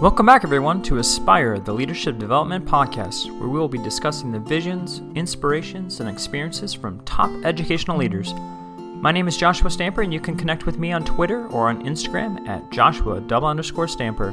Welcome back, everyone, to Aspire, the Leadership Development Podcast, where we will be discussing the visions, inspirations, and experiences from top educational leaders. My name is Joshua Stamper, and you can connect with me on Twitter or on Instagram at Joshua double underscore Stamper.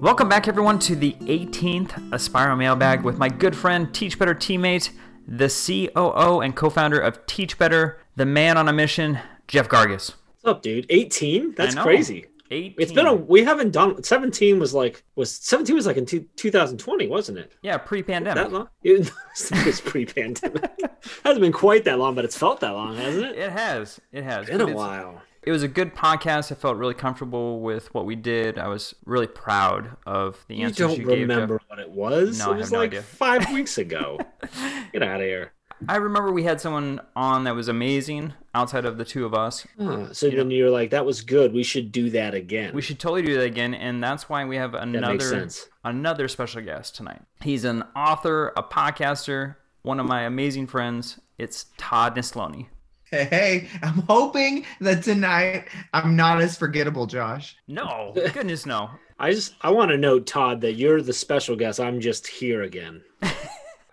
Welcome back, everyone, to the 18th Aspire Mailbag with my good friend, Teach Better teammate, the COO and co founder of Teach Better, the man on a mission, Jeff Gargas. What's up, dude? 18? That's crazy. 18. It's been a we haven't done 17 was like was 17 was like in two, 2020, wasn't it? Yeah, pre pandemic. That long? It was pre-pandemic. hasn't been quite that long, but it's felt that long, hasn't it? It has. It has. Been But a while. It was a good podcast. I felt really comfortable with what we did. I was really proud of the You answers don't you gave. Jeff. remember what it was? No, I it was no like idea. five weeks ago. Get out of here. I remember we had someone on that was amazing outside of the two of us. Huh, so then you're like, that was good. We should do that again. We should totally do that again, and that's why we have another sense. another special guest tonight. He's an author, a podcaster, one of my amazing friends. It's Todd Nesloney. Hey, hey, I'm hoping that tonight I'm not as forgettable, Josh. No, goodness no. I just I want to note, Todd, that you're the special guest. I'm just here again.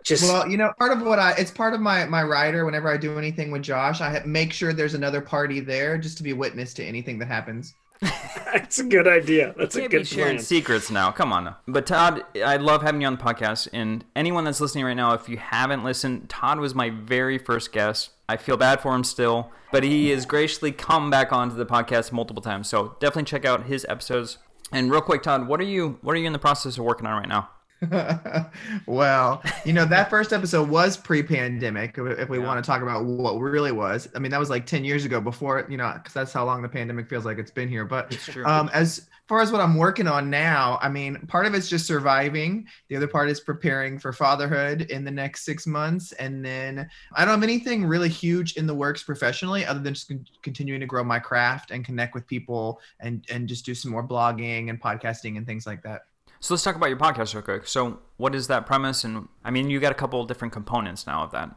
Just Well, you know, part of what I it's part of my my rider. Whenever I do anything with Josh, I ha- make sure there's another party there just to be witness to anything that happens. that's a good idea. That's a Can't be good sharing plan. secrets now. Come on. now. But Todd, I love having you on the podcast. And anyone that's listening right now, if you haven't listened, Todd was my very first guest. I feel bad for him still, but he has graciously come back onto the podcast multiple times. So definitely check out his episodes. And real quick, Todd, what are you what are you in the process of working on right now? well, you know, that first episode was pre-pandemic. If if we Yeah. want to talk about what really was, I mean, that was like 10 years ago before, you know, because that's how long the pandemic feels like it's been here. But It's true. um, as far as what I'm working on now, I mean, part of it's just surviving. The other part is preparing for fatherhood in the next six months. And then I don't have anything really huge in the works professionally other than just con- continuing to grow my craft and connect with people and, and just do some more blogging and podcasting and things like that. So let's talk about your podcast real quick. So what is that premise? And I mean, you got a couple of different components now of that.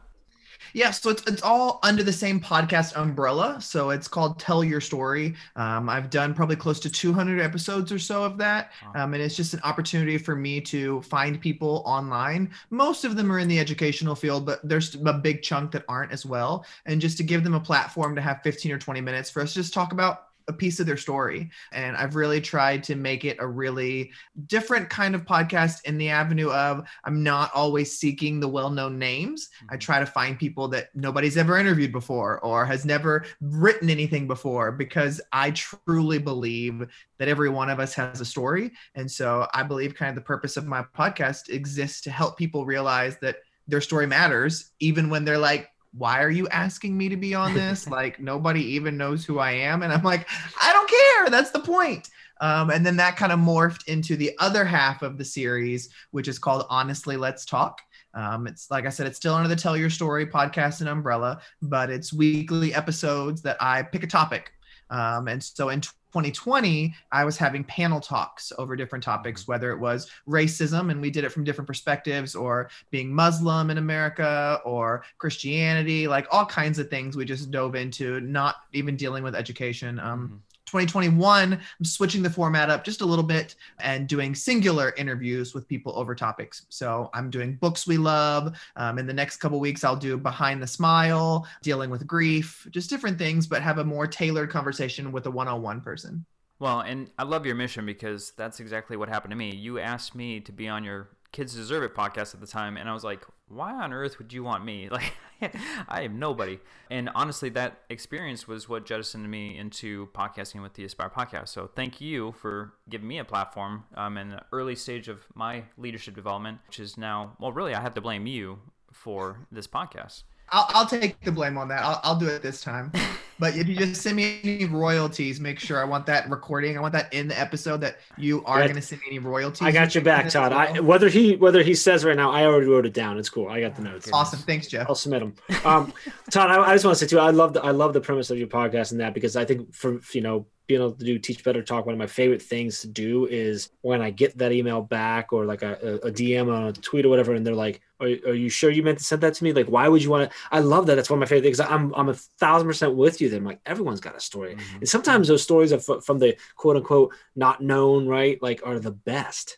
Yeah, so it's, it's all under the same podcast umbrella. So it's called Tell Your Story. Um, I've done probably close to 200 episodes or so of that. Um, and it's just an opportunity for me to find people online. Most of them are in the educational field, but there's a big chunk that aren't as well. And just to give them a platform to have 15 or 20 minutes for us to just talk about a piece of their story. And I've really tried to make it a really different kind of podcast in the avenue of I'm not always seeking the well known names. I mm-hmm. try to find people that nobody's ever interviewed before or has never written anything before because I truly believe that every one of us has a story. And so I believe kind of the purpose of my podcast exists to help people realize that their story matters, even when they're like, why are you asking me to be on this? like nobody even knows who I am. And I'm like, I don't care. That's the point. Um, and then that kind of morphed into the other half of the series, which is called Honestly Let's Talk. Um, it's like I said, it's still under the Tell Your Story podcast and umbrella, but it's weekly episodes that I pick a topic. Um, and so in 2020, I was having panel talks over different topics, whether it was racism, and we did it from different perspectives, or being Muslim in America, or Christianity, like all kinds of things we just dove into, not even dealing with education. Um, 2021, I'm switching the format up just a little bit and doing singular interviews with people over topics. So I'm doing books we love. Um, in the next couple weeks, I'll do Behind the Smile, dealing with grief, just different things, but have a more tailored conversation with a one on one person. Well, and I love your mission because that's exactly what happened to me. You asked me to be on your Kids Deserve It podcast at the time, and I was like, why on earth would you want me? Like, I am nobody. And honestly, that experience was what jettisoned me into podcasting with the Aspire podcast. So thank you for giving me a platform um, in the early stage of my leadership development, which is now, well, really, I have to blame you for this podcast. I'll, I'll take the blame on that. I'll, I'll do it this time. But if you just send me any royalties, make sure I want that recording. I want that in the episode that you are going to send me any royalties. I got your back, Todd. I, whether he whether he says right now, I already wrote it down. It's cool. I got the notes. Awesome. Thanks, Jeff. I'll submit them. Um, Todd, I, I just want to say too, I love the I love the premise of your podcast and that because I think for you know being able to do teach better talk, one of my favorite things to do is when I get that email back or like a, a DM on a tweet or whatever, and they're like, are, are you sure you meant to send that to me? Like, why would you want to? I love that. That's one of my favorite things. I'm, I'm a thousand percent with you. Then like everyone's got a story. Mhm. And sometimes those stories are f- from the quote unquote not known, right? Like are the best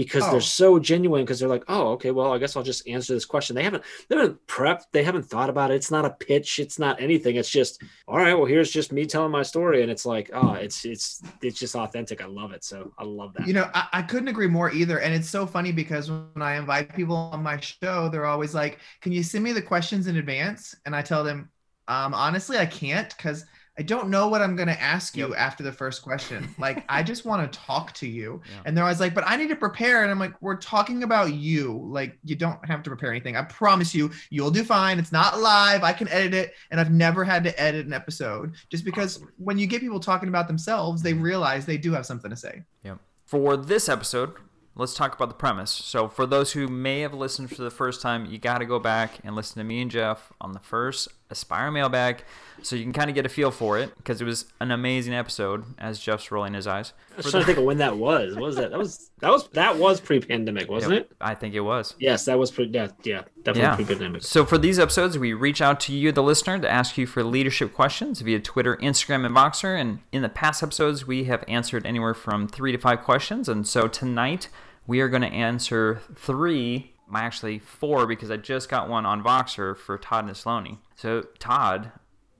because Oh. they're so genuine because they're like, oh, okay, well, I guess I'll just answer this question. They haven't they haven't prepped, they haven't thought about it. It's not a pitch, it's not anything. It's just, all right, well, here's just me telling my story. And it's like, oh, it's it's it's just authentic. I love it. So I love that. You know, I, I couldn't agree more either. And it's so funny because when I invite people on my show, they're always like, Can you send me the questions in advance? And I tell them, um, honestly, I can't because I don't know what I'm going to ask you Yep. after the first question. Like, I just want to talk to you. Yeah. And they're always like, But I need to prepare. And I'm like, We're talking about you. Like, you don't have to prepare anything. I promise you, you'll do fine. It's not live. I can edit it. And I've never had to edit an episode just because Awesome. when you get people talking about themselves, they mm-hmm. realize they do have something to say. Yeah. For this episode, let's talk about the premise. So, for those who may have listened for the first time, you got to go back and listen to me and Jeff on the first Aspire mailbag so you can kind of get a feel for it because it was an amazing episode as Jeff's rolling his eyes. I was trying to think of when that was. What was that? That was that was that was pre-pandemic, wasn't Yep, it? I think it was. Yes, that was pre yeah, yeah, definitely Yeah. pre-pandemic. So for these episodes, we reach out to you, the listener, to ask you for leadership questions via Twitter, Instagram, and Voxer. And in the past episodes, we have answered anywhere from three to five questions. And so tonight, we are going to answer three, actually four, because I just got one on Voxer for Todd Nesloney. So Todd,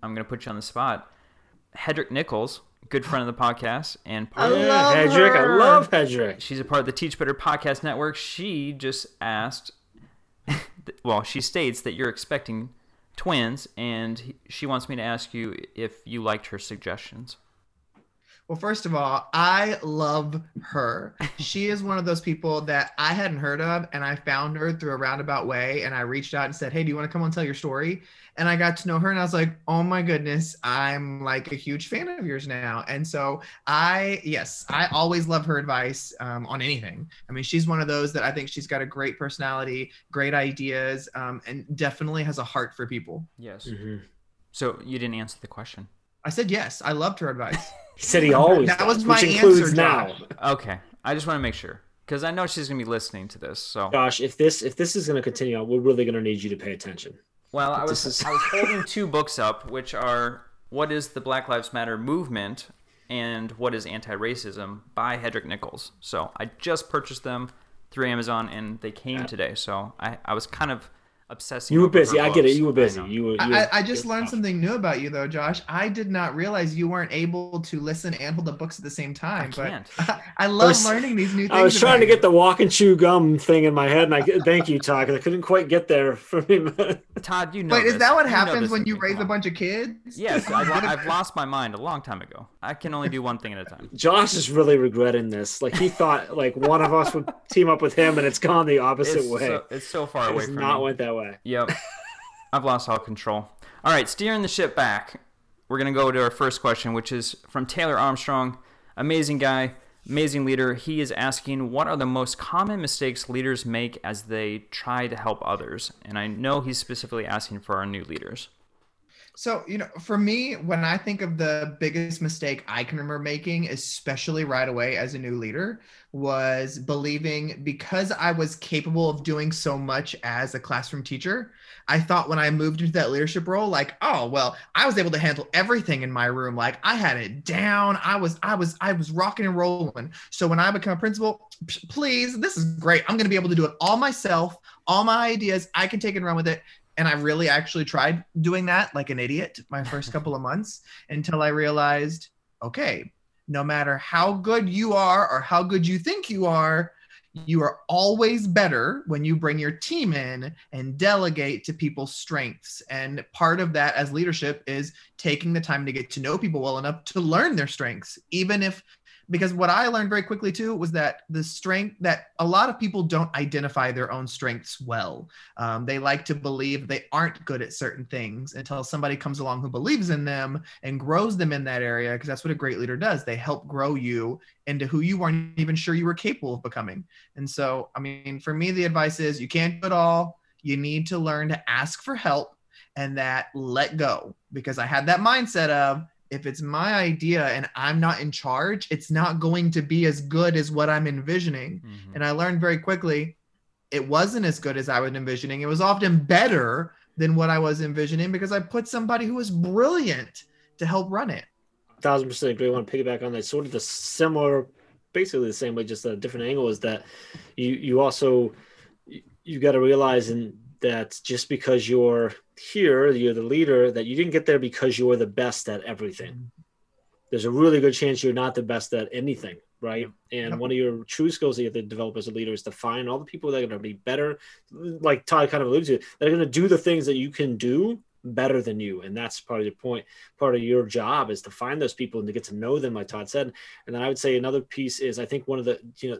I'm going to put you on the spot. Hedreich Nichols, good friend of the podcast, and part I of Yeah, love Hedreich, her. I love Hedreich. She's a part of the Teach Better Podcast Network. She just asked, well, she states that you're expecting twins, and she wants me to ask you if you liked her suggestions. Well, first of all, I love her. She is one of those people that I hadn't heard of, and I found her through a roundabout way. And I reached out and said, Hey, do you want to come on and tell your story? And I got to know her, and I was like, Oh my goodness, I'm like a huge fan of yours now. And so I, yes, I always love her advice um, on anything. I mean, she's one of those that I think she's got a great personality, great ideas, um, and definitely has a heart for people. Yes. Mhm. So you didn't answer the question. I said yes. I loved her advice. He said he always That does, was my which includes answer, now. Okay. I just want to make sure because I know she's going to be listening to this. So, Josh, if this if this is going to continue on, we're really going to need you to pay attention. well, I was is- I was holding two books up, which are "What is the Black Lives Matter Movement" and "What is Anti-Racism" by Hedreich Nichols. So I just purchased them through Amazon, and they came Yeah. today. So I, I was kind of obsessing. You were over her busy. I get it. You were busy. You were. You I, were I- I just learned tough. something new about you, though, Josh. I did not realize you weren't able to listen and hold the books at the same time. but can't. I, love was- learning these new things. I was trying to about get the walk and chew gum thing in my head, and I thank you, Todd, 'cause I couldn't quite get there for me. Todd, you you. know. Wait, is that what You happens when you raise Come a bunch of kids? Yes, I've, I've lost my mind a long time ago. I can only do one thing at a time. Josh is really regretting this. Like he thought, like one of us would team up with him, and it's gone the opposite It's way. so, it's so far away it's from not me. went that way. Yep. I've lost all control. All right, steering the ship back. We're going to go to our first question, which is from Taylor Armstrong. Amazing guy, amazing leader. He is asking, What are the most common mistakes leaders make as they try to help others? And I know he's specifically asking for our new leaders. So, you know, for me, when I think of the biggest mistake I can remember making, especially right away as a new leader, was believing because I was capable of doing so much as a classroom teacher, I thought when I moved into that leadership role, like, oh, well, I was able to handle everything in my room. Like I had it down. I was, I was, I was rocking and rolling. So when I become a principal, please, this is great. I'm going to be able to do it all myself, all my ideas. I can take and run with it. And I really actually tried doing that like an idiot my first couple of months until I realized, okay, no matter how good you are or how good you think you are, you are always better when you bring your team in and delegate to people's strengths. And part of that as leadership is taking the time to get to know people well enough to learn their strengths, even if because what I learned very quickly too was that the strength that a lot of people don't identify their own strengths well. Um, they like to believe they aren't good at certain things until somebody comes along who believes in them and grows them in that area. Because that's what a great leader does. They help grow you into who you weren't even sure you were capable of becoming. And so, I mean, for me, the advice is you can't do it all. You need to learn to ask for help and that let go because I had that mindset of if it's my idea and I'm not in charge, it's not going to be as good as what I'm envisioning. Mhm. And I learned very quickly it wasn't as good as I was envisioning. It was often better than what I was envisioning because I put somebody who was brilliant to help run it. thousand percent agree. I want to piggyback on that. Sort of the similar, basically the same way, just a different angle. Is that you you also you, you got to realize and that just because you're here, you're the leader, that you didn't get there because you're the best at everything. There's a really good chance you're not the best at anything, right? And Yep. one of your true skills that you have to develop as a leader is to find all the people that are going to be better, like Todd kind of alluded to, that are going to do the things that you can do better than you. And that's part of your point. Part of your job is to find those people and to get to know them, like Todd said. And then I would say another piece is I think one of the, you know,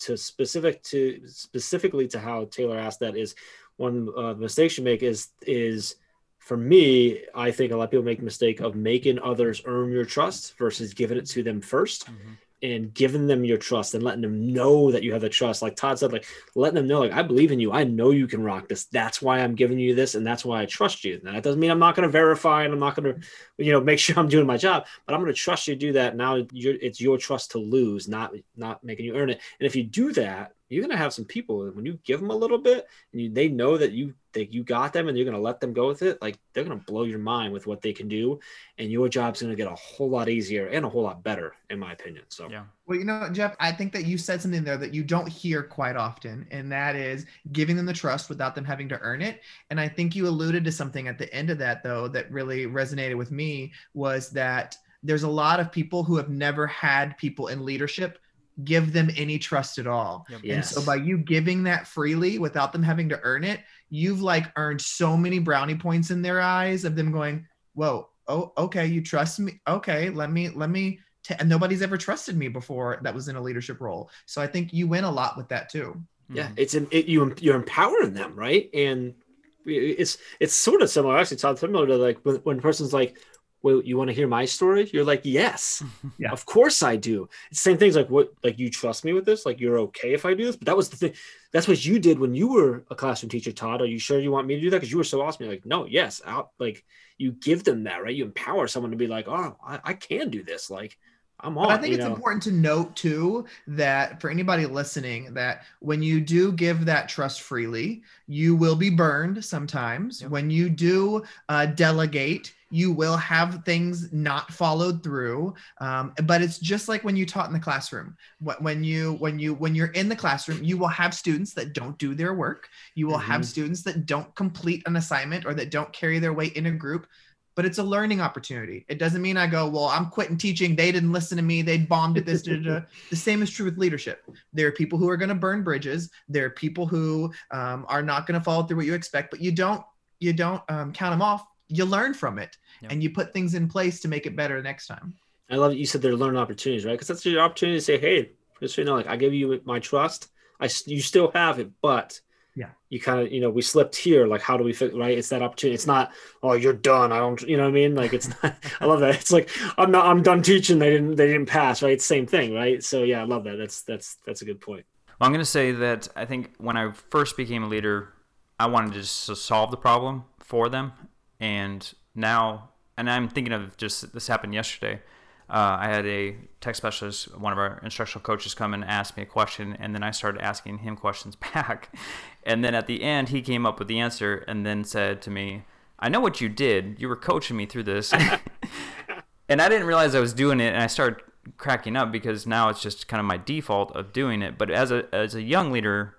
to specific to specifically to how Taylor asked that is one uh, mistakes you make is is for me, I think a lot of people make the mistake of making others earn your trust versus giving it to them 1st Mhm. and giving them your trust and letting them know that you have the trust. Like Todd said, like letting them know, like I believe in you. I know you can rock this. That's why I'm giving you this, and that's why I trust you. And that doesn't mean I'm not going to verify and I'm not going to, you know, make sure I'm doing my job, but I'm going to trust you to do that. Now you're, it's your trust to lose, not not making you earn it. And if you do that, you're going to have some people when you give them a little bit and you, they know that you that you got them and you're going to let them go with it. Like they're going to blow your mind with what they can do, and your job's going to get a whole lot easier and a whole lot better, in my opinion. So Yeah. Well, you know, Jeff, I think that you said something there that you don't hear quite often, and that is giving them the trust without them having to earn it. And I think you alluded to something at the end of that, though, that really resonated with me was that there's a lot of people who have never had people in leadership give them any trust at all. Yep. Yeah. And so by you giving that freely without them having to earn it, you've like earned so many brownie points in their eyes of them going, "Whoa, oh, okay, you trust me. Okay, let me let me." T-. And nobody's ever trusted me before that was in a leadership role. So I think you win a lot with that too. yeah Mhm. it's an it, you you're empowering them right and it's it's sort of similar actually it's similar to like when, when a person's like well you want to hear my story? You're like yes Yeah. of course i do. Same things like what like you trust me with this? Like you're okay if i do this? But that was the thing that's what you did when you were a classroom teacher todd. Are you sure you want me to do that? Because you were so awesome. You're like no yes out like you give them that right? You empower someone to be like oh i, I can do this. Like i'm on But I think it's know? important to note too that for anybody listening, that when you do give that trust freely, you will be burned sometimes. Yep. When you do uh, delegate, you will have things not followed through. Um, but it's just like when you taught in the classroom. When you when you when you're in the classroom, you will have students that don't do their work. You will have Mhm. students that don't complete an assignment or that don't carry their weight in a group but it's a learning opportunity. It doesn't mean I go, well, I'm quitting teaching. They didn't listen to me. They bombed at this. da, da, da. The same is true with leadership. There are people who are going to burn bridges. There are people who um, are not going to follow through what you expect, but you don't you don't um, count them off. You learn from it, Yep. and you put things in place to make it better next time. I love that you said they're learning opportunities, right? Because that's your opportunity to say, "Hey, just so you know, like I give you my trust. I s- you still have it, but Yeah. you kind of you know we slipped here. Like how do we fit? Right? It's that opportunity. It's not oh you're done. I don't you know what I mean? Like it's not. I love that. It's like I'm not. I'm done teaching. They didn't. They didn't pass. Right? It's the same thing. Right? So yeah, I love that. That's that's that's a good point. Well, I'm going to say that I think when I first became a leader, I wanted to just to solve the problem for them. And now, and I'm thinking of just this happened yesterday. Uh, I had a tech specialist, one of our instructional coaches, come and ask me a question, and then I started asking him questions back. And then at the end, he came up with the answer and then said to me, I know what you did. You were coaching me through this. and I didn't realize I was doing it, and I started cracking up because now it's just kind of my default of doing it. But as a as a young leader,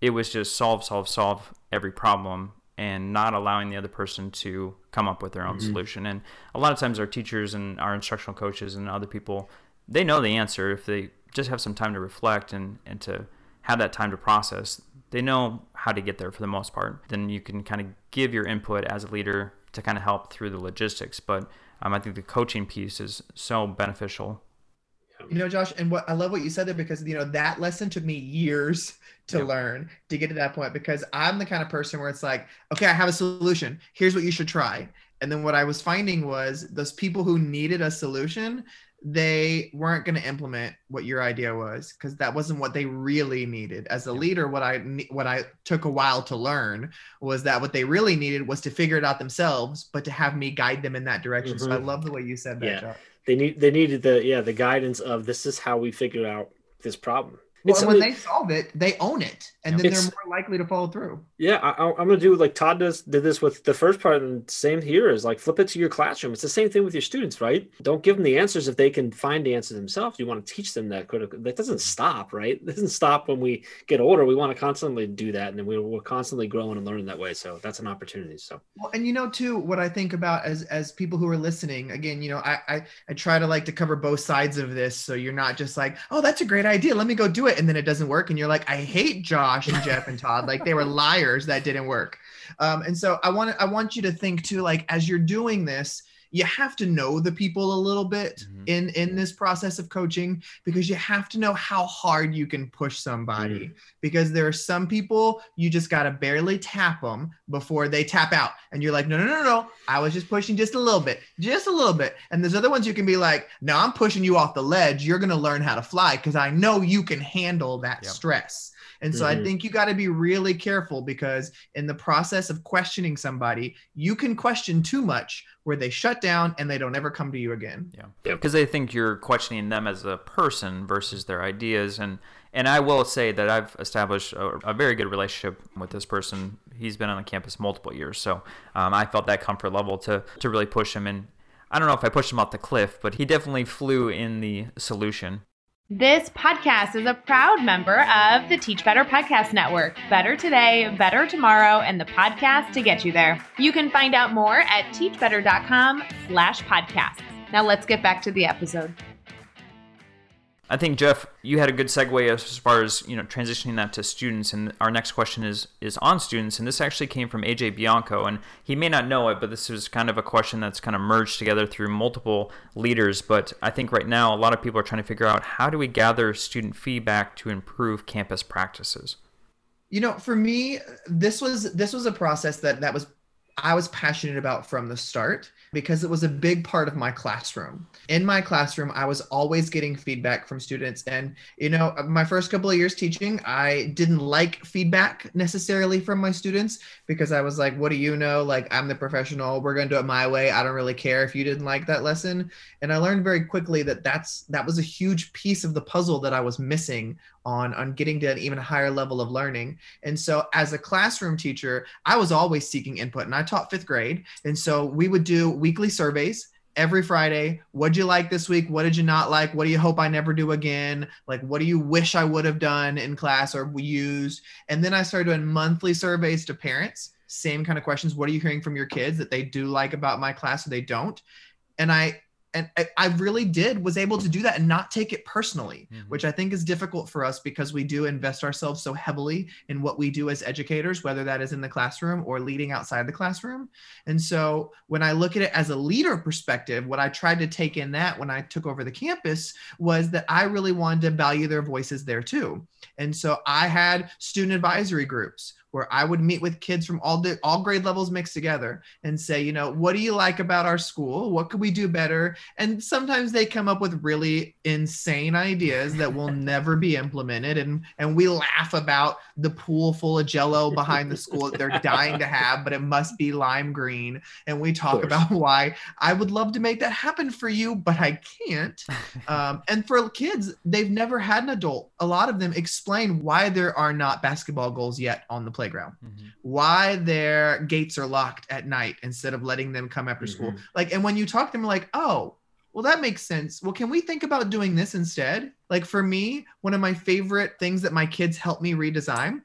it was just solve, solve, solve every problem, and not allowing the other person to come up with their own solution. And a lot of times, our teachers and our instructional coaches and other people, they know the answer if they just have some time to reflect and and to have that time to process. They know how to get there for the most part. Then you can kind of give your input as a leader to kind of help through the logistics. But um, I think the coaching piece is so beneficial. You know, Josh, and what I love what you said there because you know that lesson took me years to Yeah. learn to get to that point because I'm the kind of person where it's like, okay, I have a solution. Here's what you should try. And then what I was finding was those people who needed a solution, they weren't going to implement what your idea was because that wasn't what they really needed as a leader what i what i took a while to learn was that what they really needed was to figure it out themselves but to have me guide them in that direction mm-hmm. so i mm-hmm. love the way you said that yeah. They need they needed the yeah the guidance of this is how we figured out this problem well, when they solve it, they own it, and then they're more likely to follow through. Yeah, I, am gonna do like Todd does did this with the first part, and same here is like flip it to your classroom. It's the same thing with your students, right? Don't give them the answers if they can find the answer themselves. You want to teach them that critical. That doesn't stop, right? It doesn't stop when we get older. We want to constantly do that, and then we're, we're constantly growing and learning that way. So that's an opportunity. So well, and you know too, what I think about as as people who are listening, again, you know, I I, I try to like to cover both sides of this, so you're not just like, oh, that's a great idea, let me go do it, and then it doesn't work and you're like i hate josh and jeff and todd. Like they were liars that didn't work. Um, and so i want i want you to think too like as you're doing this you have to know the people a little bit mm-hmm. in in this process of coaching because you have to know how hard you can push somebody mm-hmm. because there are some people you just got to barely tap them before they tap out and you're like no no no no i was just pushing just a little bit just a little bit and there's other ones you can be like no i'm pushing you off the ledge you're going to learn how to fly because i know you can handle that yep. stress and so mm-hmm. I think you got to be really careful because in the process of questioning somebody, you can question too much where they shut down and they don't ever come to you again. Yeah. Because they think you're questioning them as a person versus their ideas. And, and I will say that I've established a, a very good relationship with this person. He's been on the campus multiple years. So um, I felt that comfort level to, to really push him. And I don't know if I pushed him off the cliff, but he definitely flew in the solution. This podcast is a proud member of the Teach Better Podcast Network. Better today, better tomorrow, and the podcast to get you there. You can find out more at teachbetter.com slash podcasts. Now let's get back to the episode. I think Jeff, you had a good segue as far as you know transitioning that to students, and our next question is is on students, and this actually came from AJ Bianco, and he may not know it, but this is kind of a question that's kind of merged together through multiple leaders. But I think right now a lot of people are trying to figure out how do we gather student feedback to improve campus practices. You know, for me, this was this was a process that that was I was passionate about from the start because it was a big part of my classroom. In my classroom, I was always getting feedback from students. And, you know, my first couple of years teaching, I didn't like feedback necessarily from my students because I was like, what do you know? Like, I'm the professional. We're going to do it my way. I don't really care if you didn't like that lesson. And I learned very quickly that that's that was a huge piece of the puzzle that I was missing on on getting to an even higher level of learning. And so as a classroom teacher i was always seeking input and i taught fifth grade. And so we would do weekly surveys every friday. What'd you like this week? What did you not like? What do you hope i never do again? Like what do you wish i would have done in class or we used and then i started doing monthly surveys to parents. Same kind of questions. What are you hearing from your kids that they do like about my class or they don't? And i and I really did was able to do that and not take it personally, mm-hmm. which I think is difficult for us because we do invest ourselves so heavily in what we do as educators, whether that is in the classroom or leading outside the classroom. And so when I look at it as a leader perspective, what I tried to take in that when I took over the campus was that I really wanted to value their voices there too. And so I had student advisory groups where I would meet with kids from all the all grade levels mixed together and say, you know, what do you like about our school? What could we do better? And sometimes they come up with really insane ideas that will never be implemented. And and we laugh about the pool full of jello behind the school that they're dying to have, but it must be lime green. And we talk about why I would love to make that happen for you, but I can't. Um, and for kids, they've never had an adult. A lot of them explain why there are not basketball goals yet on the playground, mm-hmm. why their gates are locked at night instead of letting them come after mm-hmm. school. Like, and when you talk to them, like, oh, well, that makes sense. Well, can we think about doing this instead? Like, for me, one of my favorite things that my kids helped me redesign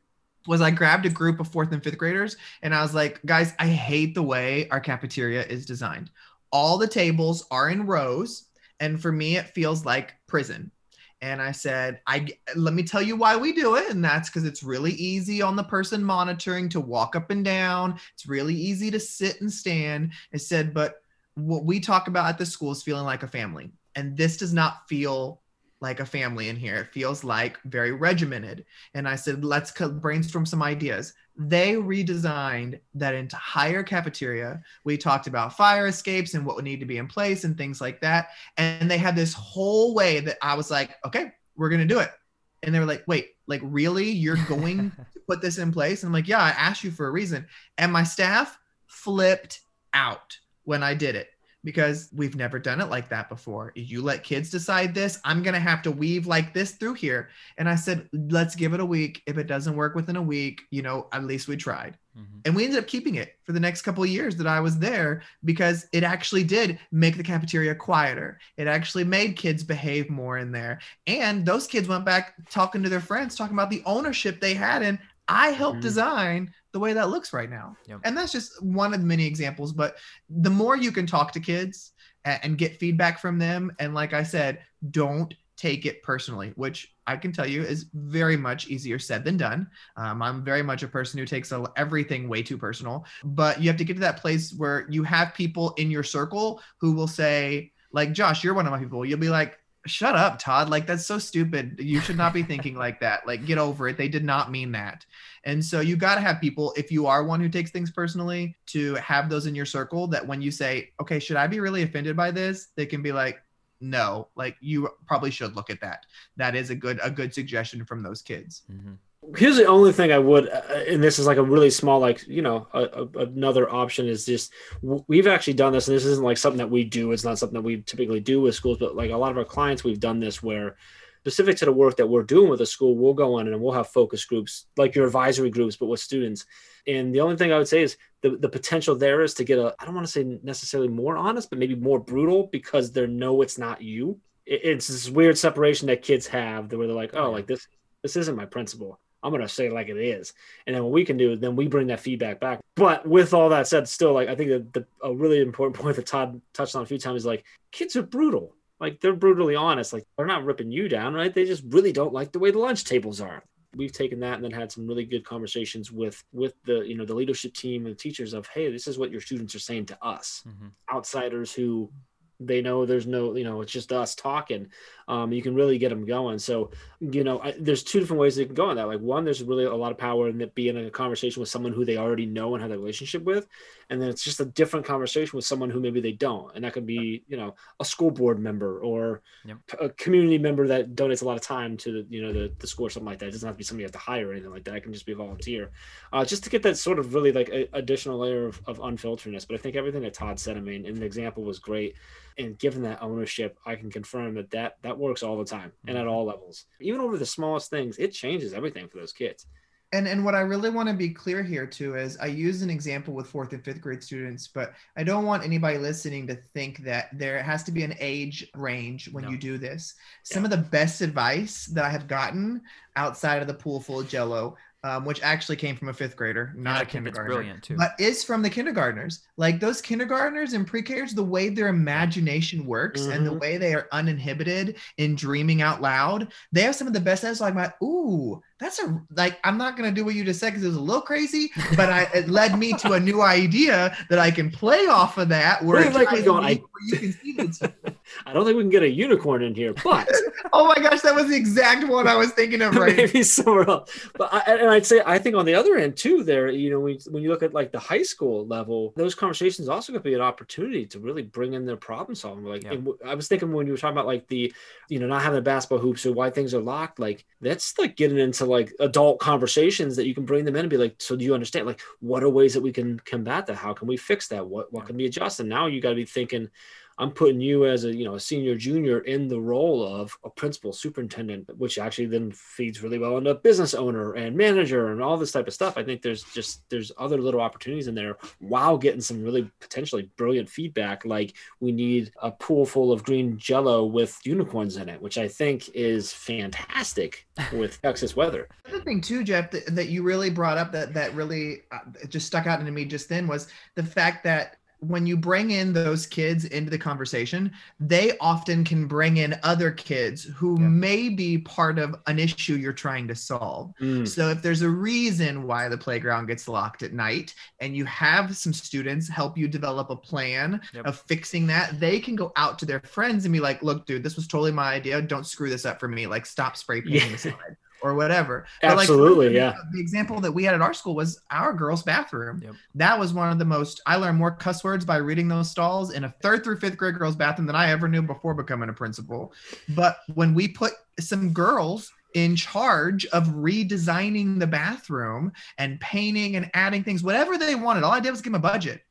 was I grabbed a group of fourth and fifth graders and I was like, guys, I hate the way our cafeteria is designed. All the tables are in rows. And for me, it feels like prison and I said, "I let me tell you why we do it, and that's because it's really easy on the person monitoring to walk up and down. It's really easy to sit and stand." I said, "But what we talk about at the school is feeling like a family, and this does not feel like a family in here. It feels like very regimented. And I said, let's brainstorm some ideas. They redesigned that entire cafeteria. We talked about fire escapes and what would need to be in place and things like that. And they had this whole way that I was like, okay, we're going to do it. And they were like, wait, like really? You're going to put this in place? And I'm like, yeah, I asked you for a reason. And my staff flipped out when I did it because we've never done it like that before. You let kids decide this, I'm going to have to weave like this through here. And I said, let's give it a week. If it doesn't work within a week, you know, at least we tried. Mm-hmm. And we ended up keeping it for the next couple of years that I was there because it actually did make the cafeteria quieter. It actually made kids behave more in there. And those kids went back talking to their friends, talking about the ownership they had And I helped mm-hmm. design the way that looks right now. Yep. And that's just one of many examples. But the more you can talk to kids and, and get feedback from them, and like I said, don't take it personally, which I can tell you is very much easier said than done. Um, I'm very much a person who takes a, everything way too personal, but you have to get to that place where you have people in your circle who will say, like, Josh, you're one of my people. You'll be like, shut up todd. Like that's so stupid. You should not be thinking like that. Like get over it. They did not mean that. And so you got to have people if you are one who takes things personally to have those in your circle that when you say okay should i be really offended by this? they can be like no. Like you probably should look at that. That is a good a good suggestion from those kids. Mm-hmm here's the only thing I would, uh, and this is like a really small, like you know, a, a, another option is just we've actually done this, and this isn't like something that we do. It's not something that we typically do with schools, but like a lot of our clients, we've done this where specific to the work that we're doing with a school, we'll go in and we'll have focus groups, like your advisory groups, but with students. And the only thing I would say is the, the potential there is to get a, I don't want to say necessarily more honest, but maybe more brutal because they know it's not you. It, it's this weird separation that kids have where they're like, oh, like this, this isn't my principal I'm gonna say like it is, and then what we can do, then we bring that feedback back. But with all that said, still, like I think that the a really important point that Todd touched on a few times is like kids are brutal. Like they're brutally honest. Like they're not ripping you down, right? They just really don't like the way the lunch tables are. We've taken that and then had some really good conversations with with the you know the leadership team and the teachers of hey, this is what your students are saying to us, mm-hmm. outsiders who they know there's no you know it's just us talking um, you can really get them going. So you know I, there's two different ways they can go on that. Like one there's really a lot of power in it being in a conversation with someone who they already know and have a relationship with and then it's just a different conversation with someone who maybe they don't and that could be you know a school board member or yep. a community member that donates a lot of time to the you know the, the school or something like that. It doesn't have to be somebody you have to hire or anything like that. It can just be a volunteer. Uh, just to get that sort of really like a, additional layer of, of unfilteredness but i think everything that todd said i mean and the example was great and given that ownership i can confirm that that, that works all the time and at mm-hmm. all levels. Even over the smallest things it changes everything for those kids and and what i really want to be clear here too is i use an example with fourth and fifth grade students but i don't want anybody listening to think that there has to be an age range when no. you do this some yeah. of the best advice that i have gotten outside of the pool full of jello um, which actually came from a fifth grader, not yeah, a kindergartner. Brilliant too. But is from the kindergartners. Like those kindergartners and pre-Kers, the way their imagination works mm-hmm. and the mm-hmm. way they are uninhibited in dreaming out loud, they have some of the best answers. Like, my, ooh, that's a like I'm not gonna do what you just said because it was a little crazy, but I, it led me to a new idea that I can play off of that. Where, like going, I, you can see I don't think we can get a unicorn in here, but oh my gosh, that was the exact one I was thinking of. Right, maybe somewhere else. But I, and I'd say I think on the other end too, there, you know, when, when you look at like the high school level, those conversations also could be an opportunity to really bring in their problem solving. Like yeah. I was thinking when you were talking about like the, you know, not having the basketball hoops or why things are locked, like that's like getting into like adult conversations that you can bring them in and be like, so do you understand? Like, what are ways that we can combat that? How can we fix that? What what can be adjusted? Now you got to be thinking, I'm putting you as a you know a senior junior in the role of a principal superintendent, which actually then feeds really well into business owner and manager and all this type of stuff. I think there's just there's other little opportunities in there while getting some really potentially brilliant feedback. Like we need a pool full of green jello with unicorns in it, which I think is fantastic with Texas weather. Another thing too, Jeff, that, that you really brought up that that really uh, just stuck out into me just then was the fact that when you bring in those kids into the conversation, they often can bring in other kids who Yeah. may be part of an issue you're trying to solve. Mm. So if there's a reason why the playground gets locked at night and you have some students help you develop a plan Yep. of fixing that, they can go out to their friends and be like, look, dude, this was totally my idea. Don't screw this up for me. Like stop spray painting Yeah. the slide or whatever. But, like, Absolutely, yeah. The example that we had at our school was our girls' bathroom. Yep. That was one of the most, I learned more cuss words by reading those stalls in a third through fifth grade girls' bathroom than I ever knew before becoming a principal. But when we put some girls in charge of redesigning the bathroom and painting and adding things, whatever they wanted, all I did was give them a budget.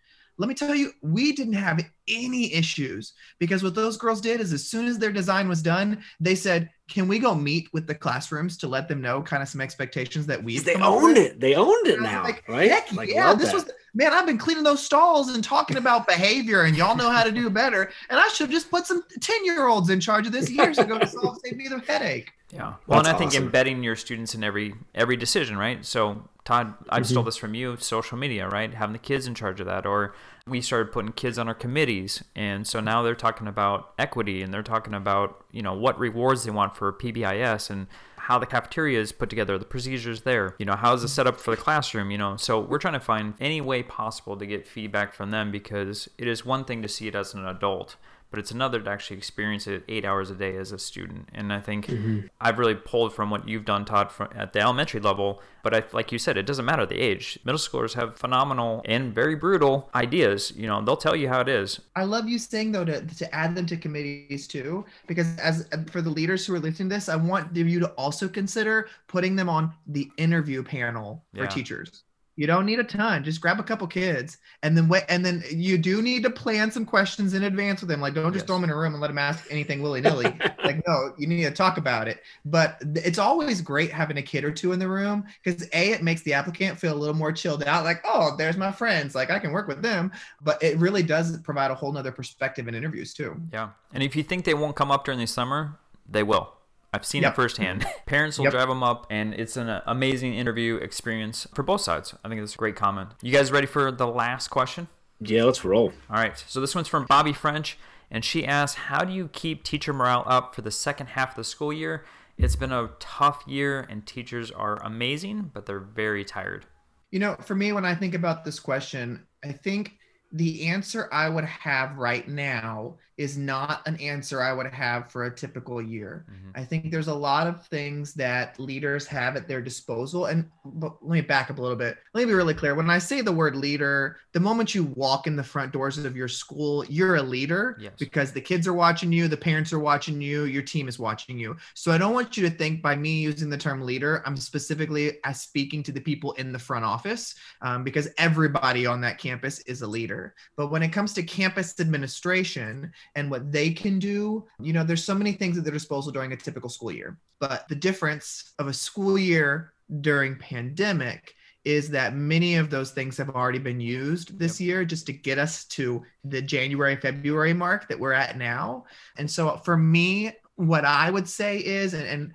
Let me tell you, we didn't have any issues because what those girls did is as soon as their design was done, they said, Can we go meet with the classrooms to let them know kind of some expectations that we They owned it. They owned it and I was now, like, right? Heck Like, yeah, this that. was man. I've been cleaning those stalls and talking about behavior, and y'all know how to do better. And I should have just put some ten year olds in charge of this years ago to solve save me the headache. Yeah. Well, and That's I think awesome. embedding your students in every every decision, right? So, Todd, I stole Mhm. this from you, social media, right? Having the kids in charge of that, or we started putting kids on our committees, and so now they're talking about equity, and they're talking about you know what rewards they want for PBIS, and how the cafeteria is put together, the procedures there, you know, how is it set up for the classroom, you know. So we're trying to find any way possible to get feedback from them because it is one thing to see it as an adult, but it's another to actually experience it eight hours a day as a student. And I think mm-hmm. I've really pulled from what you've done, Todd, from, at the elementary level. But I, like you said, it doesn't matter the age. Middle schoolers have phenomenal and very brutal ideas. You know, they'll tell you how it is. I love you saying though to, to add them to committees too, because as for the leaders who are listening to this, I want you to also consider putting them on the interview panel for Yeah. teachers. You don't need a ton. Just grab a couple kids, and then wait. And then you do need to plan some questions in advance with them. Like, don't just Yes. throw them in a room and let them ask anything willy nilly. like, no, you need to talk about it. But it's always great having a kid or two in the room because a it makes the applicant feel a little more chilled out. Like, oh, there's my friends. Like, I can work with them. But it really does provide a whole nother perspective in interviews too. Yeah. And if you think they won't come up during the summer, they will. I've seen Yep. it firsthand. Parents will Yep. drive them up, and it's an uh, amazing interview experience for both sides. I think it's a great comment. You guys ready for the last question? Yeah, let's roll. All right. So this one's from Bobby French, and she asks, "How do you keep teacher morale up for the second half of the school year? It's been a tough year, and teachers are amazing, but they're very tired." You know, for me, when I think about this question, I think the answer I would have right now is not an answer I would have for a typical year. Mhm. I think there's a lot of things that leaders have at their disposal. And let me back up a little bit. Let me be really clear. When I say the word leader, the moment you walk in the front doors of your school, you're a leader Yes. because the kids are watching you, the parents are watching you, your team is watching you. So I don't want you to think by me using the term leader, I'm specifically as speaking to the people in the front office um, because everybody on that campus is a leader. But when it comes to campus administration and what they can do, you know, there's so many things at their disposal during a typical school year. But the difference of a school year during pandemic is that many of those things have already been used this year just to get us to the January February mark that we're at now. And so for me, what I would say is, and, and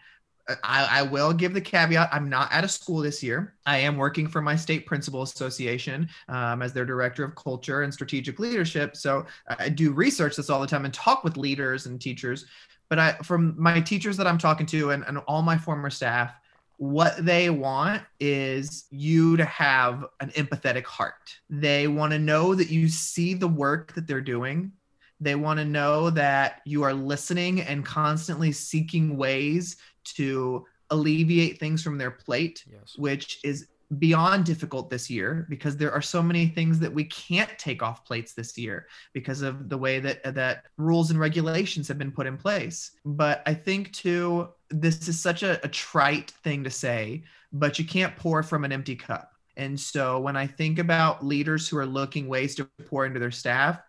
I, I will give the caveat I'm not at a school this year. I am working for my state principal association um, as their director of culture and strategic leadership. So I do research this all the time and talk with leaders and teachers. But I, from my teachers that I'm talking to and, and all my former staff, what they want is you to have an empathetic heart. They want to know that you see the work that they're doing. They want to know that you are listening and constantly seeking ways to alleviate things from their plate, Yes. which is beyond difficult this year because there are so many things that we can't take off plates this year because of the way that that rules and regulations have been put in place. But I think too this is such a, a trite thing to say, but you can't pour from an empty cup. And so when I think about leaders who are looking ways to pour into their staff,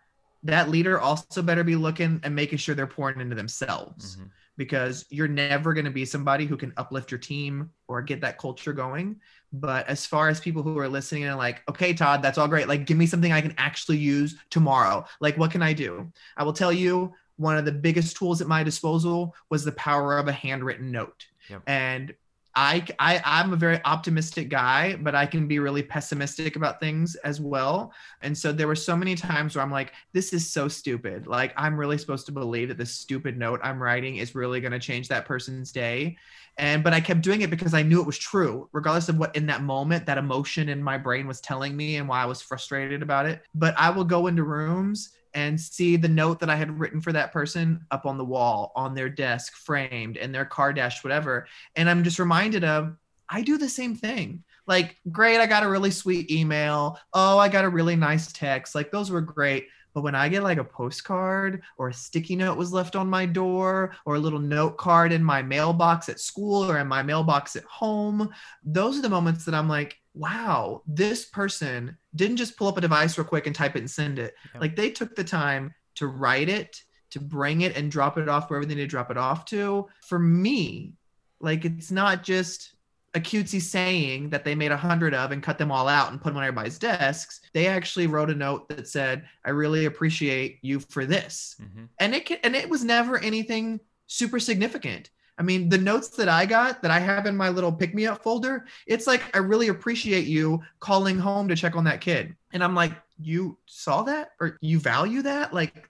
that leader also better be looking and making sure they're pouring into themselves Mhm. Because you're never going to be somebody who can uplift your team or get that culture going. But as far as people who are listening and like, okay, Todd, that's all great. Like, give me something I can actually use tomorrow. Like, what can I do? I will tell you one of the biggest tools at my disposal was the power of a handwritten note. Yep. And I, I I'm a very optimistic guy, but I can be really pessimistic about things as well. And so there were so many times where I'm like, this is so stupid. Like I'm really supposed to believe that this stupid note I'm writing is really going to change that person's day. And but I kept doing it because I knew it was true, regardless of what in that moment that emotion in my brain was telling me and why I was frustrated about it. But I will go into rooms and see the note that I had written for that person up on the wall, on their desk, framed, in their car dash, whatever. And I'm just reminded of I do the same thing. Like, great, I got a really sweet email. Oh, I got a really nice text. Like, those were great. But when I get like a postcard or a sticky note was left on my door or a little note card in my mailbox at school or in my mailbox at home, those are the moments that I'm like, wow, this person didn't just pull up a device real quick and type it and send it. Yep. Like they took the time to write it, to bring it and drop it off wherever they need to drop it off to. For me, like it's not just a cutesy saying that they made a hundred of and cut them all out and put them on everybody's desks. They actually wrote a note that said, "I really appreciate you for this," mm-hmm. and it can, and it was never anything super significant. I mean, the notes that I got that I have in my little pick me up folder, it's like, I really appreciate you calling home to check on that kid. And I'm like, you saw that or you value that? Like,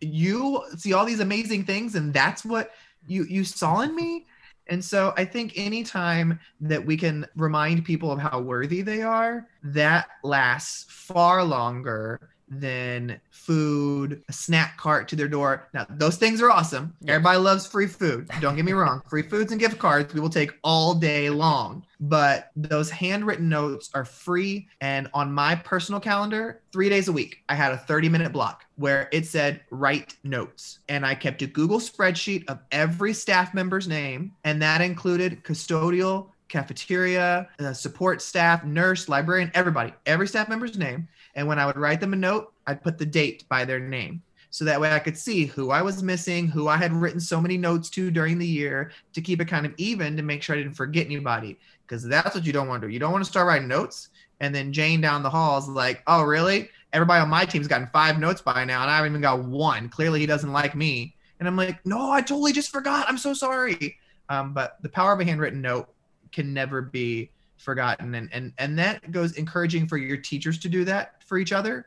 you see all these amazing things and that's what you you saw in me and so I think anytime that we can remind people of how worthy they are, that lasts far longer than food, a snack cart to their door. Now, those things are awesome. Everybody loves free food. Don't get me wrong. Free foods and gift cards we will take all day long. But those handwritten notes are free. And on my personal calendar, three days a week, I had a 30 minute block where it said write notes. And I kept a Google spreadsheet of every staff member's name. And that included custodial, cafeteria, uh, support staff, nurse, librarian, everybody, every staff member's name. And when I would write them a note, I'd put the date by their name. So that way I could see who I was missing, who I had written so many notes to during the year to keep it kind of even to make sure I didn't forget anybody. Because that's what you don't want to do. You don't want to start writing notes. And then Jane down the hall is like, oh, really? Everybody on my team's gotten five notes by now, and I haven't even got one. Clearly, he doesn't like me. And I'm like, no, I totally just forgot. I'm so sorry. Um, but the power of a handwritten note can never be forgotten and and and that goes encouraging for your teachers to do that for each other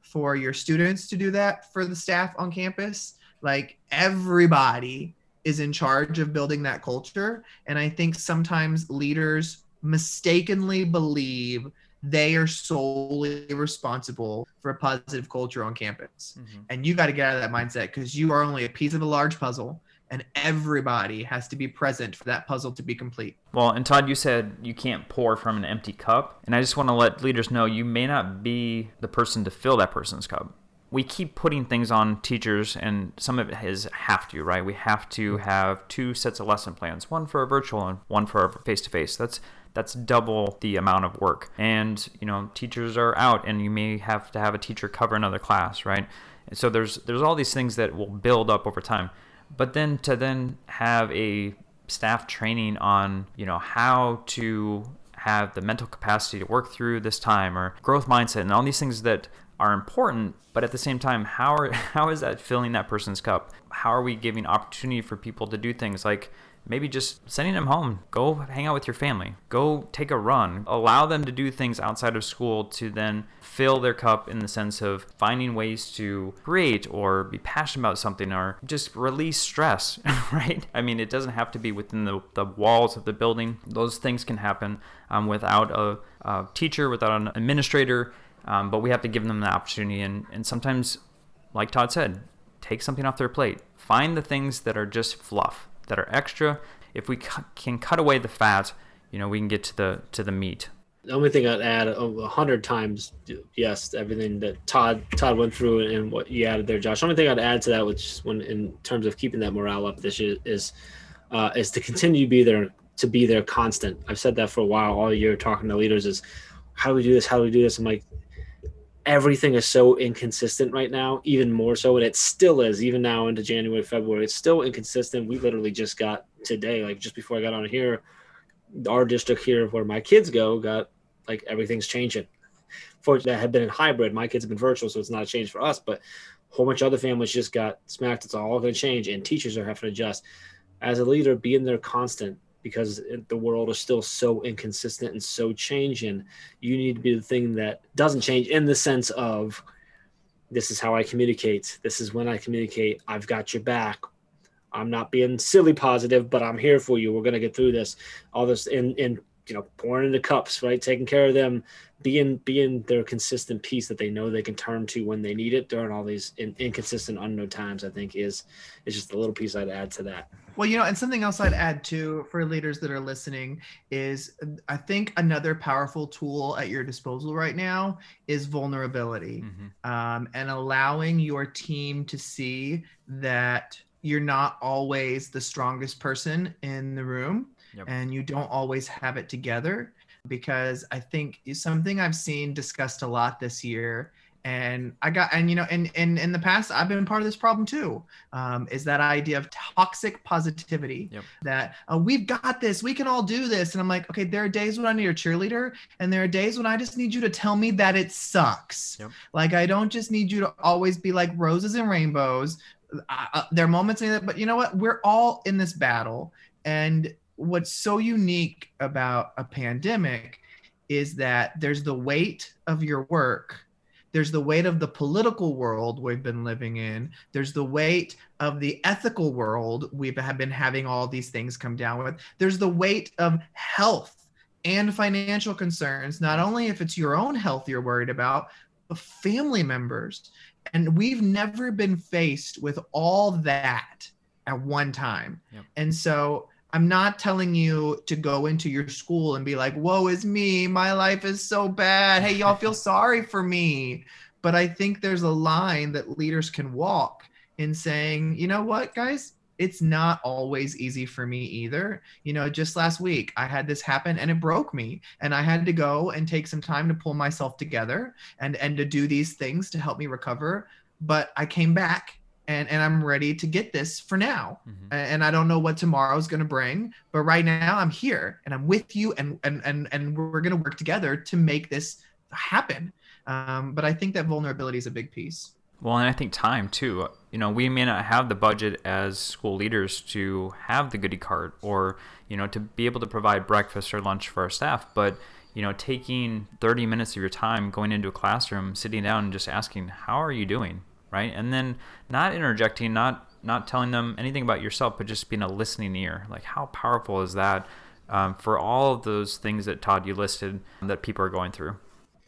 for your students to do that for the staff on campus. Like everybody is in charge of building that culture. And i think sometimes leaders mistakenly believe they are solely responsible for a positive culture on campus. Mm-hmm. and you got to get out of that mindset because you are only a piece of a large puzzle and everybody has to be present for that puzzle to be complete. Well, and Todd, you said you can't pour from an empty cup. And I just want to let leaders know you may not be the person to fill that person's cup. We keep putting things on teachers, and some of it is have to, right? We have to have two sets of lesson plans, one for a virtual and one for a face to face. That's that's double the amount of work. And you know, teachers are out, and you may have to have a teacher cover another class, right? And so there's there's all these things that will build up over time but then to then have a staff training on you know how to have the mental capacity to work through this time or growth mindset and all these things that are important but at the same time how are how is that filling that person's cup? How are we giving opportunity for people to do things? Like maybe just sending them home. Go hang out with your family. Go take a run. Allow them to do things outside of school to then fill their cup in the sense of finding ways to create or be passionate about something or just release stress, right? I mean, it doesn't have to be within the, the walls of the building. Those things can happen um, without a, a, teacher, without an administrator, um, but we have to give them the opportunity. And, and sometimes, like Todd said, take something off their plate. Find the things that are just fluff that are extra. If we cu- can cut away the fat, you know, we can get to the to the meat. The only thing I'd add a hundred times, yes, everything that Todd Todd went through and what you added there, Josh. The only thing I'd add to that, which when in terms of keeping that morale up this year, is uh, is to continue to be there to be there constant. I've said that for a while all year, talking to leaders is how do we do this? How do we do this? I'm like, everything is so inconsistent right now, even more so, and it still is, even now into January, February. It's still inconsistent. We literally just got today, like just before I got on here, our district here where my kids go got like everything's changing. For that had been in hybrid, my kids have been virtual, so it's not a change for us, but a whole bunch of other families just got smacked. It's all going to change, and teachers are having to adjust. As a leader, being there constant because the world is still so inconsistent and so changing. You need to be the thing that doesn't change in the sense of this is how I communicate. This is when I communicate. I've got your back. I'm not being silly positive, but I'm here for you. We're gonna get through this. All this in in you know pouring into cups, right? Taking care of them, being being their consistent piece that they know they can turn to when they need it during all these in, inconsistent unknown times i think is is just a little piece i'd add to that well you know and something else i'd add too for leaders that are listening is i think another powerful tool at your disposal right now is vulnerability mm-hmm. um, and allowing your team to see that you're not always the strongest person in the room yep. and you don't always have it together because I think something I've seen discussed a lot this year and I got and you know and in, in, in the past I've been part of this problem too um, is that idea of toxic positivity yep. that uh, we've got this we can all do this and I'm like okay there are days when I need a cheerleader and there are days when I just need you to tell me that it sucks yep. like I don't just need you to always be like roses and rainbows uh, uh, there are moments in it but you know what we're all in this battle and what's so unique about a pandemic is that there's the weight of your work there's the weight of the political world we've been living in there's the weight of the ethical world we've been having all these things come down with there's the weight of health and financial concerns not only if it's your own health you're worried about but family members and we've never been faced with all that at one time yep. and so I'm not telling you to go into your school and be like, woe is me. My life is so bad. Hey, y'all feel sorry for me. But I think there's a line that leaders can walk in saying, you know what, guys? It's not always easy for me either. You know, just last week I had this happen and it broke me. And I had to go and take some time to pull myself together and and to do these things to help me recover. But I came back and and I'm ready to get this for now. Mm-hmm. And I don't know what tomorrow's going to bring, but right now I'm here and I'm with you and and and and we're going to work together to make this happen. Um, but I think that vulnerability is a big piece. Well, and I think time too. You know, we may not have the budget as school leaders to have the goodie cart or, you know, to be able to provide breakfast or lunch for our staff, but you know, taking 30 minutes of your time going into a classroom, sitting down and just asking, "How are you doing?" Right? And then not interjecting, not not telling them anything about yourself, but just being a listening ear. Like how powerful is that um, for all of those things that Todd you listed that people are going through?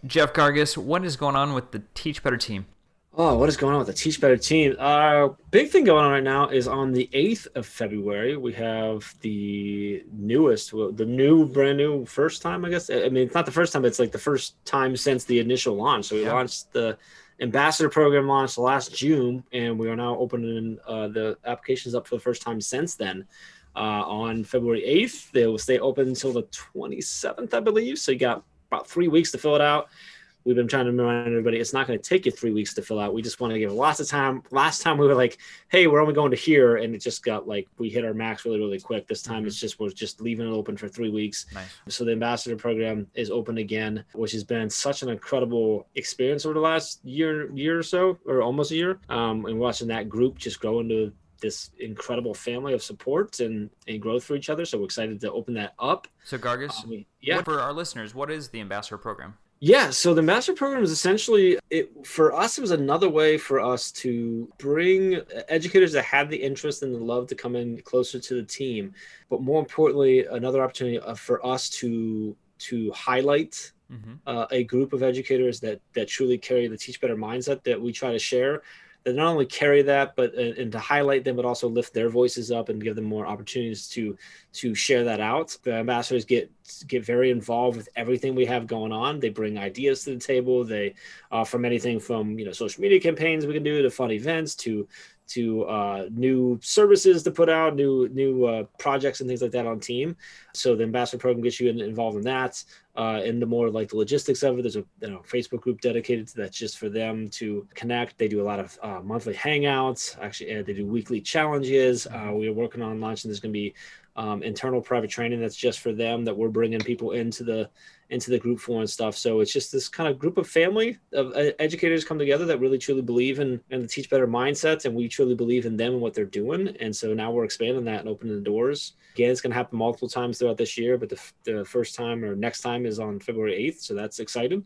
Jeff Gargas, what is going on with the Teach Better team? Oh, what is going on with the Teach Better team? Our uh, big thing going on right now is on the 8th of February. We have the newest, the new, brand new first time, I guess. I mean, it's not the first time, it's like the first time since the initial launch. So we yeah. launched the ambassador program launched last June, and we are now opening uh, the applications up for the first time since then. Uh, on February 8th, they will stay open until the 27th, I believe. So you got about three weeks to fill it out we've been trying to remind everybody it's not going to take you three weeks to fill out. We just want to give lots of time. Last time we were like, hey, we're only going to here, and it just got like we hit our max really, really quick. This time mm-hmm. it's just we're just leaving it open for three weeks. Nice. So the ambassador program is open again, which has been such an incredible experience over the last year, year or so, or almost a year. Um, and watching that group just grow into this incredible family of support and, and growth for each other. So we're excited to open that up. So Gargas, um, yeah. for our listeners, what is the ambassador program? Yeah, so the master program is essentially it for us. It was another way for us to bring educators that had the interest and the love to come in closer to the team, but more importantly, another opportunity uh, for us to to highlight mm-hmm. uh, a group of educators that that truly carry the teach better mindset that we try to share that not only carry that but uh, and to highlight them but also lift their voices up and give them more opportunities to to share that out. The ambassadors get get very involved with everything we have going on. They bring ideas to the table. They uh, from anything from you know social media campaigns we can do to fun events to to uh, new services to put out, new new uh, projects and things like that on team. So the ambassador program gets you involved in that. uh, the more like the logistics of it. There's a you know, Facebook group dedicated to that just for them to connect. They do a lot of uh, monthly hangouts. Actually, uh, they do weekly challenges. Uh, we are working on launching. There's going to be um, internal private training that's just for them that we're bringing people into the into the group for and stuff. So it's just this kind of group of family of educators come together that really truly believe in and the teach better mindsets, and we truly believe in them and what they're doing. And so now we're expanding that and opening the doors. Again, it's going to happen multiple times throughout this year, but the, the first time or next time is on February 8th, so that's exciting.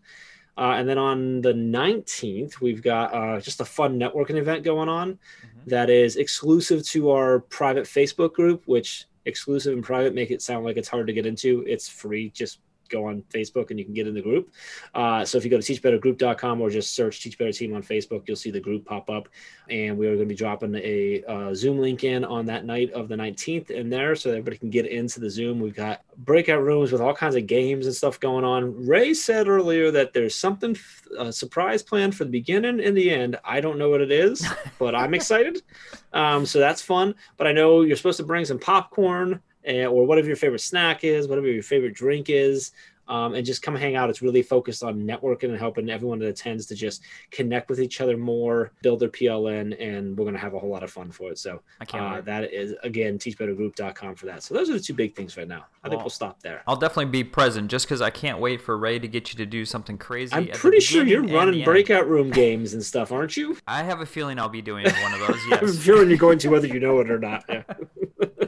Uh, and then on the 19th, we've got uh, just a fun networking event going on mm-hmm. that is exclusive to our private Facebook group, which exclusive and private make it sound like it's hard to get into. It's free. Just go on Facebook and you can get in the group. Uh, so if you go to teachbettergroup.com or just search Teach Better Team on Facebook, you'll see the group pop up. And we are going to be dropping a uh, Zoom link in on that night of the 19th in there so everybody can get into the Zoom. We've got breakout rooms with all kinds of games and stuff going on. Ray said earlier that there's something, a surprise planned for the beginning and the end. I don't know what it is, but I'm excited. Um, so that's fun. But I know you're supposed to bring some popcorn and, or whatever your favorite snack is, whatever your favorite drink is, um, and just come hang out. It's really focused on networking and helping everyone that attends to just connect with each other more, build their PLN, and we're going to have a whole lot of fun for it. So uh, that is, again, teachbettergroup.com for that. So those are the two big things right now. I well, think we'll stop there. I'll definitely be present just because I can't wait for Ray to get you to do something crazy. I'm pretty sure you're running breakout room games and stuff, aren't you? I have a feeling I'll be doing one of those, yes. I'm feeling you're going to whether you know it or not. Yeah.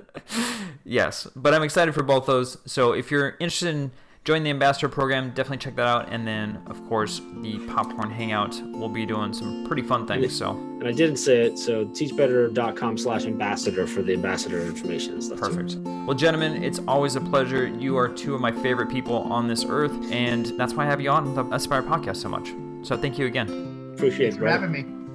yes, but I'm excited for both those. So if you're interested in joining the ambassador program, definitely check that out. And then, of course, the popcorn hangout. We'll be doing some pretty fun things. So, and I didn't say it. So teachbetter.com slash ambassador for the ambassador information and stuff. Perfect. Too. Well, gentlemen, it's always a pleasure. You are two of my favorite people on this earth, and that's why I have you on the Aspire podcast so much. So thank you again. Appreciate it. for having me.